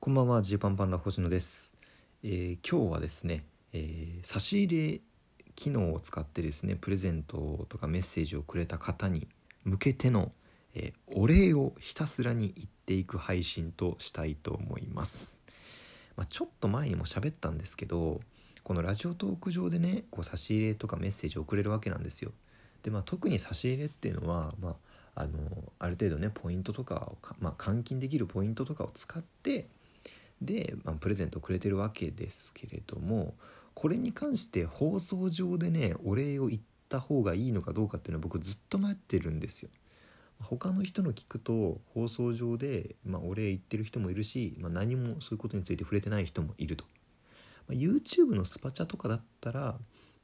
こんばんはジーパンパンダ星野です、えー今日はですね、えー差し入れ機能を使ってですねプレゼントとかメッセージをくれた方に向けての、えーお礼をひたすらに言っていく配信としたいと思います、まあ、ちょっと前にも喋ったんですけどこのラジオトーク上でねこう差し入れとかメッセージを送れるわけなんですよ。でまあ特に差し入れっていうのはまああのある程度ねポイントとかをか、まあ、換金できるポイントとかを使ってで、まあ、プレゼントをくれてるわけですけれどもこれに関して放送上でねお礼を言った方がいいのかどうかっていうのは僕ずっと迷ってるんですよ。他の人の聞くと放送上で、まあ、お礼言ってる人もいるし、まあ、何もそういうことについて触れてない人もいると。まあ、YouTube のスパチャとかだったら、ま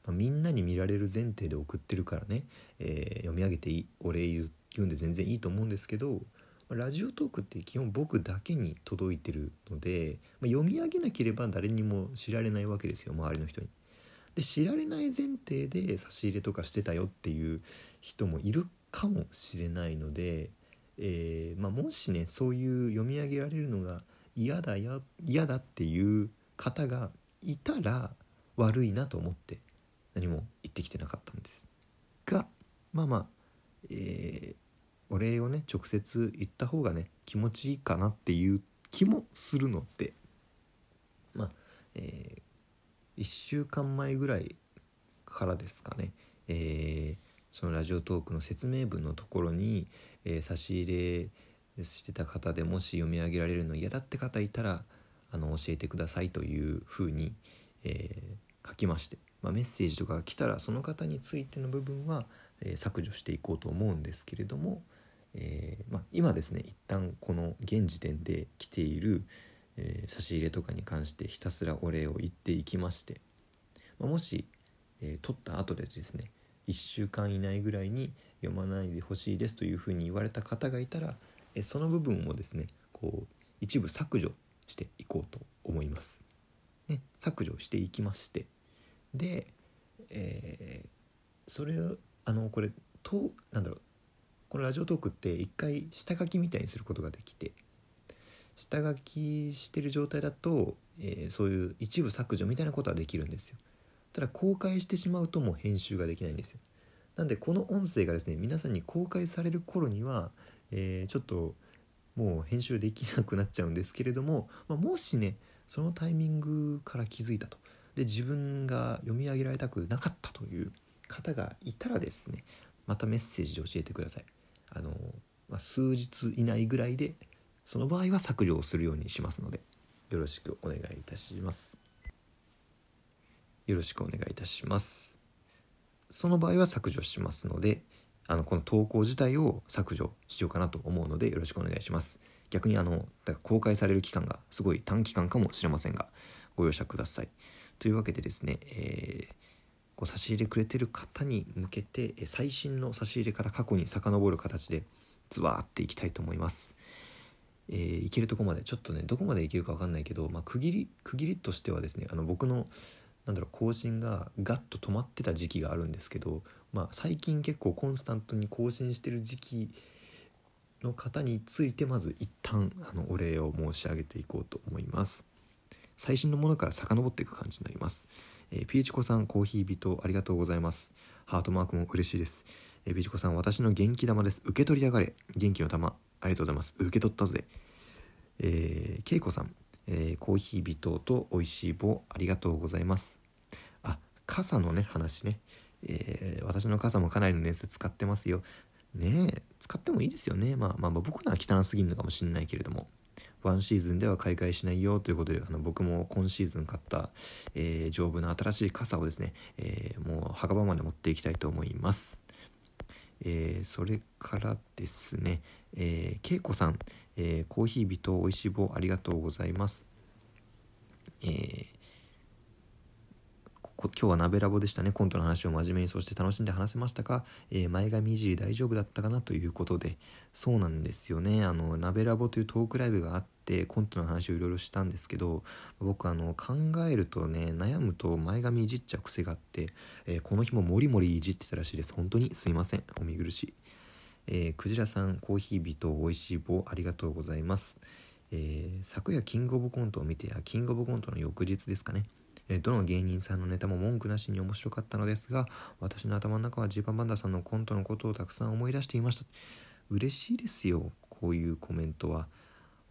あ、みんなに見られる前提で送ってるからね、えー読み上げていいお礼言うんで全然いいと思うんですけど、ラジオトークって基本僕だけに届いてるので、まあ、読み上げなければ誰にも知られないわけですよ周りの人に。で知られない前提で差し入れとかしてたよっていう人もいるかもしれないので、えーまあ、もしねそういう読み上げられるのが嫌だや嫌だっていう方がいたら悪いなと思って何も言ってきてなかったんですがまあまあ、えーお礼をね直接言った方がね気持ちいいかなっていう気もするので。まあ、え1週間前ぐらいからですかね、えーそのラジオトークの説明文のところに、えー差し入れしてた方でもし読み上げられるの嫌だって方いたらあの教えてくださいというふうに、えー書きまして、まあ、メッセージとかが来たらその方についての部分は、え削除していこうと思うんですけれども、えーまあ、今ですね一旦この現時点で来ている、えー差し入れとかに関してひたすらお礼を言っていきまして、まあ、もし、えー取った後でですね1週間以内ぐらいに読まないでほしいですというふうに言われた方がいたら、えーその部分をですねこう一部削除していこうと思います。ね、削除していきましてで、えーそれをあのこれとなんだろうこのラジオトークって一回下書きみたいにすることができて下書きしてる状態だと、えーそういう一部削除みたいなことはできるんですよ。ただ公開してしまうともう編集ができないんですよ。なんでこの音声がですね皆さんに公開される頃には、えーちょっともう編集できなくなっちゃうんですけれども、まあ、もしねそのタイミングから気づいたと。で自分が読み上げられたくなかったという方がいたらですねまたメッセージで教えてください。あの、まあ、数日以内ぐらいでその場合は削除をするようにしますのでよろしくお願いいたします。よろしくお願いいたします。その場合は削除しますのであのこの投稿自体を削除しようかなと思うのでよろしくお願いします。逆にあのだから公開される期間がすごい短期間かもしれませんがご容赦ください。というわけでですね、えーこう差し入れくれてる方に向けてえ最新の差し入れから過去に遡る形でズワーっていきたいと思います。えーいけるとこまでちょっとねどこまでいけるか分かんないけど、まあ、区切り区切りとしてはですねあの僕のなんだろう更新がガッと止まってた時期があるんですけど、まあ、最近結構コンスタントに更新してる時期の方についてまず一旦あのお礼を申し上げていこうと思います。最新のものから遡っていく感じになります。えーピーチコさんコーヒー人ありがとうございます。ハートマークも嬉しいです。えーピーチコさん私の元気玉です。受け取りやがれ。元気の玉ありがとうございます。受け取ったぜ。えー、けいこさん、えーコーヒー人と美味しい棒ありがとうございます。あ、傘のね話ね。えー私の傘もかなりの年数使ってますよ。ねえ使ってもいいですよね。まあまあ僕のは汚すぎるのかもしれないけれども。ワンシーズンでは買い替えしないよということであの僕も今シーズン買った、えー丈夫な新しい傘をですね、えーもう墓場まで持っていきたいと思います。えーそれからですね、えー、けいこさん、えーコーヒー人おいしい棒ありがとうございます。えーここ今日は鍋ラボでしたね。コントの話を真面目にそして楽しんで話せましたか、えー前髪いじり大丈夫だったかな？ということで。そうなんですよね。あの鍋ラボというトークライブがあってコントの話をいろいろしたんですけど僕あの考えるとね悩むと前髪いじっちゃう癖があって、えーこの日もモリモリいじってたらしいです。本当にすいません。お見苦しい。えークジラさんコーヒー人おいしい棒ありがとうございます、えー、昨夜キングオブコントを見てやキングオブコントの翌日ですかね。どの芸人さんのネタも文句なしに面白かったのですが私の頭の中はジーパンバンダさんのコントのことをたくさん思い出していました。嬉しいですよこういうコメントは。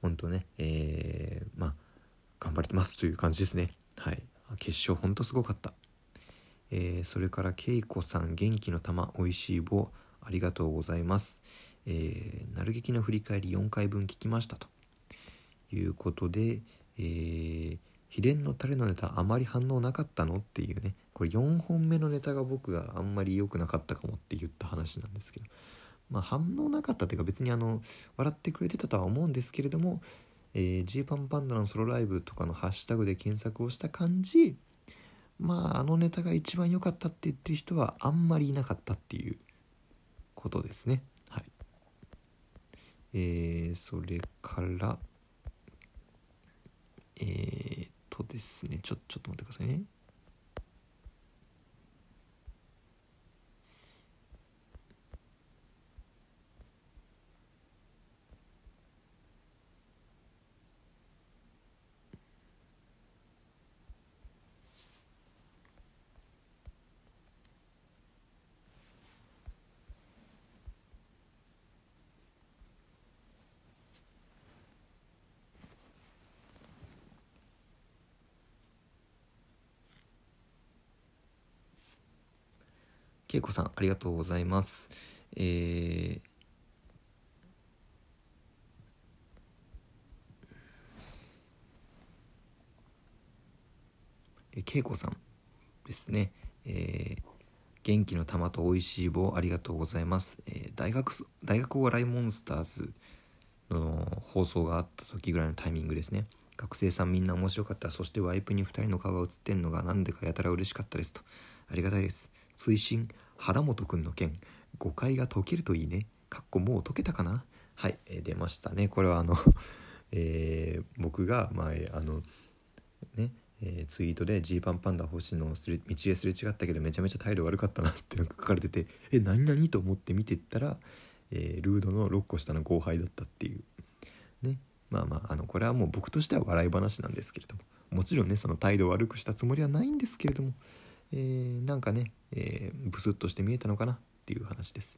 本当ねえー、まあ頑張ってますという感じですね。はい。決勝ほんとすごかった。えー、それからけいこさん元気の玉おいしい棒ありがとうございます。えー、なる劇の振り返り4回分聞きましたと。いうことで、えー、秘伝のタレのネタあまり反応なかったのっていうね。これ4本目のネタが僕があんまり良くなかったかもって言った話なんですけど。まあ反応なかったっていうか別にあの笑ってくれてたとは思うんですけれどもジー、ー、パンパンダのソロライブとかのハッシュタグで検索をした感じまああのネタが一番良かったって言ってる人はあんまりいなかったっていうことですね。はい。えー、それからえー、っとですね。ちょちょっと待ってくださいね。けいこさんありがとうございます。えー、けいこさんですね、えー、元気の玉と美味しい棒ありがとうございます、えー、大学大学お笑いモンスターズの放送があった時ぐらいのタイミングですね。学生さんみんな面白かった。そしてワイプに2人の顔が映ってんのがなんでかやたら嬉しかったですと。ありがたいです。追伸原本くんの件誤解が解けるといいねかっこもう解けたかなはい、えー、出ましたね。これはあの えー、僕が前あのねえー、ツイートでジーパンパンダ星のすれ道ですれ違ったけどめちゃめちゃ態度悪かったなって書かれててえ何何と思って見てったら、えー、ルードの6個下の後輩だったっていうねまあまああのこれはもう僕としては笑い話なんですけれどももちろんねその態度悪くしたつもりはないんですけれどもえー、なんかね、えー、ブスッとして見えたのかなっていう話です。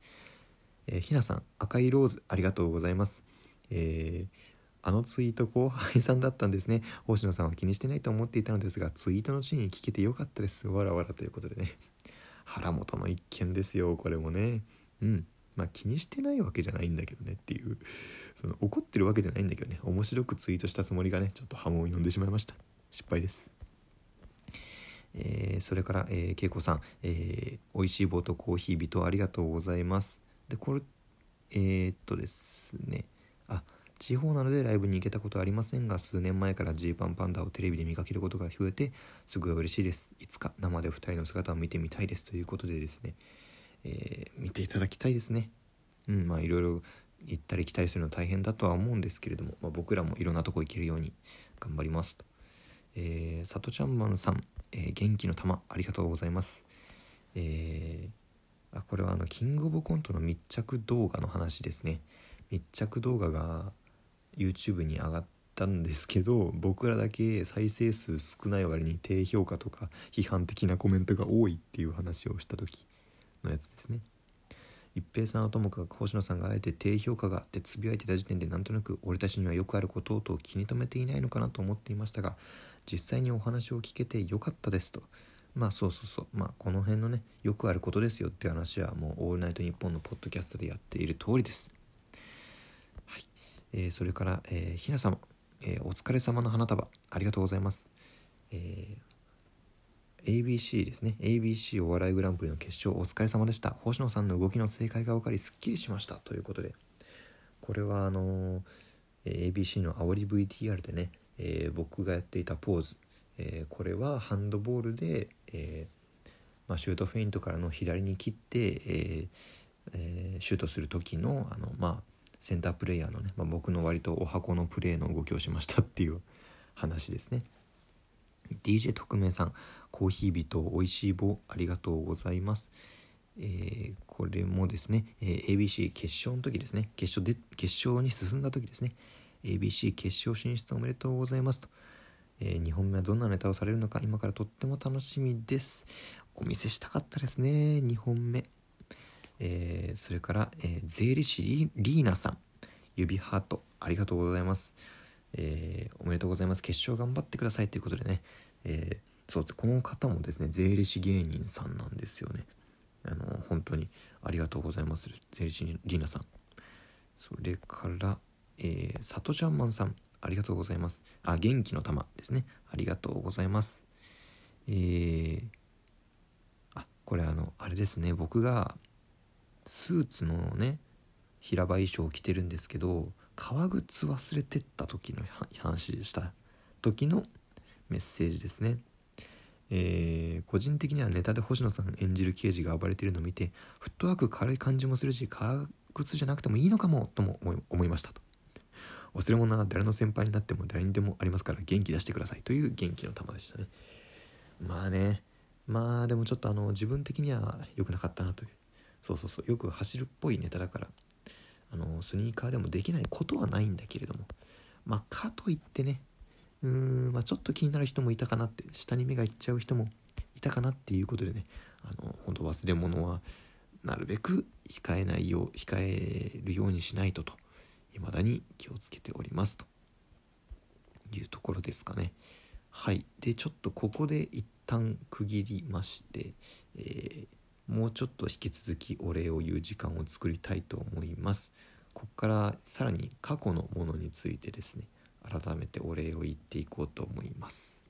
えー、ひなさん赤いローズありがとうございます。えー、あのツイート後輩さんだったんですね。星野さんは気にしてないと思っていたのですが、ツイートのシーン聞けてよかったです。わらわらということでね。腹元の一件ですよ、これもね。うん。まあ気にしてないわけじゃないんだけどねっていう、その怒ってるわけじゃないんだけどね、面白くツイートしたつもりがね、ちょっと波紋を呼んでしまいました。失敗です。えー、それから、えー、恵子さん、えー、美味しい棒とコーヒー人ありがとうございます。で、これ、えー、っとですね、あ、地方なのでライブに行けたことはありませんが、数年前からジーパンパンダをテレビで見かけることが増えて、すごい嬉しいです。いつか生で2人の姿を見てみたいですということでですね、え、見ていただきたいですね。うん、まあいろいろ行ったり来たりするの大変だとは思うんですけれども、まあ、僕らもいろんなとこ行けるように頑張りますと。えー、さとちゃんまんさん、えー、元気の玉ありがとうございます。えー、あこれはあのキングオブコントの密着動画の話ですね。密着動画が YouTube に上がったんですけど僕らだけ再生数少ない割に低評価とか批判的なコメントが多いっていう話をした時のやつですね。一平さんはともかく星野さんがあえて低評価があってつぶやいてた時点でなんとなく俺たちにはよくあることをと気に留めていないのかなと思っていましたが実際にお話を聞けてよかったですと。まあそうそうそう。まあこの辺のねよくあることですよって話はもう「オールナイトニッポン」のポッドキャストでやっている通りです。はい、えー、それから、えー、ひな様、えー、お疲れ様の花束。ありがとうございます。えー、ABC ですね。ABC お笑いグランプリの決勝お疲れ様でした。星野さんの動きの正解が分かりすっきりしました。ということで。これはあのー、ABC の煽り VTR でねえー、僕がやっていたポーズ、えー、これはハンドボールで、えー、まあ、シュートフェイントからの左に切って、ええシュートする時のあの、まあ、センタープレイヤーのね、まあ、僕の割とお箱のプレーの動きをしましたっていう話ですね。DJ 特命さんコーヒー人おいしい棒ありがとうございます。えー、これもですね、えー、ABC 決勝の時ですね。決勝で決勝に進んだ時ですね。ABC 決勝進出おめでとうございますと、えー、2本目はどんなネタをされるのか今からとっても楽しみです。お見せしたかったですね2本目、えー、それから、えー、税理士リリーナさん。指ハートありがとうございます、えー、おめでとうございます。決勝頑張ってくださいということでね、えー、そうこの方もですね税理士芸人さんなんですよね。あの本当にありがとうございます。税理士リーナさん。それからえー、さとちゃんマンさん。ありがとうございます。あ元気の玉ですね。ありがとうございます。えー、あこれあのあれですね。僕がスーツのね平場衣装を着てるんですけど革靴忘れてった時の話した時のメッセージですね。えー、個人的にはネタで星野さん演じる刑事が暴れているのを見てフットワーク軽い感じもするし革靴じゃなくてもいいのかもとも思いましたと。忘れ物は誰の先輩になっても誰にでもありますから元気出してください。という元気の玉でしたね。まあね。まあでもちょっとあの自分的には良くなかったなという。そうそうそう。よく走るっぽいネタだから。あのスニーカーでもできないことはないんだけれども。まあかといってねうーんまあちょっと気になる人もいたかなって下に目がいっちゃう人もいたかなっていうことでねあの本当忘れ物はなるべく控えないよう控えるようにしないとと未だに気をつけておりますと。いうところですかね。はい。でちょっとここで一旦区切りまして、えー、もうちょっと引き続きお礼を言う時間を作りたいと思います。ここからさらに過去のものについてですね改めてお礼を言っていこうと思います。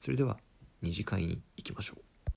それでは2次会に行きましょう。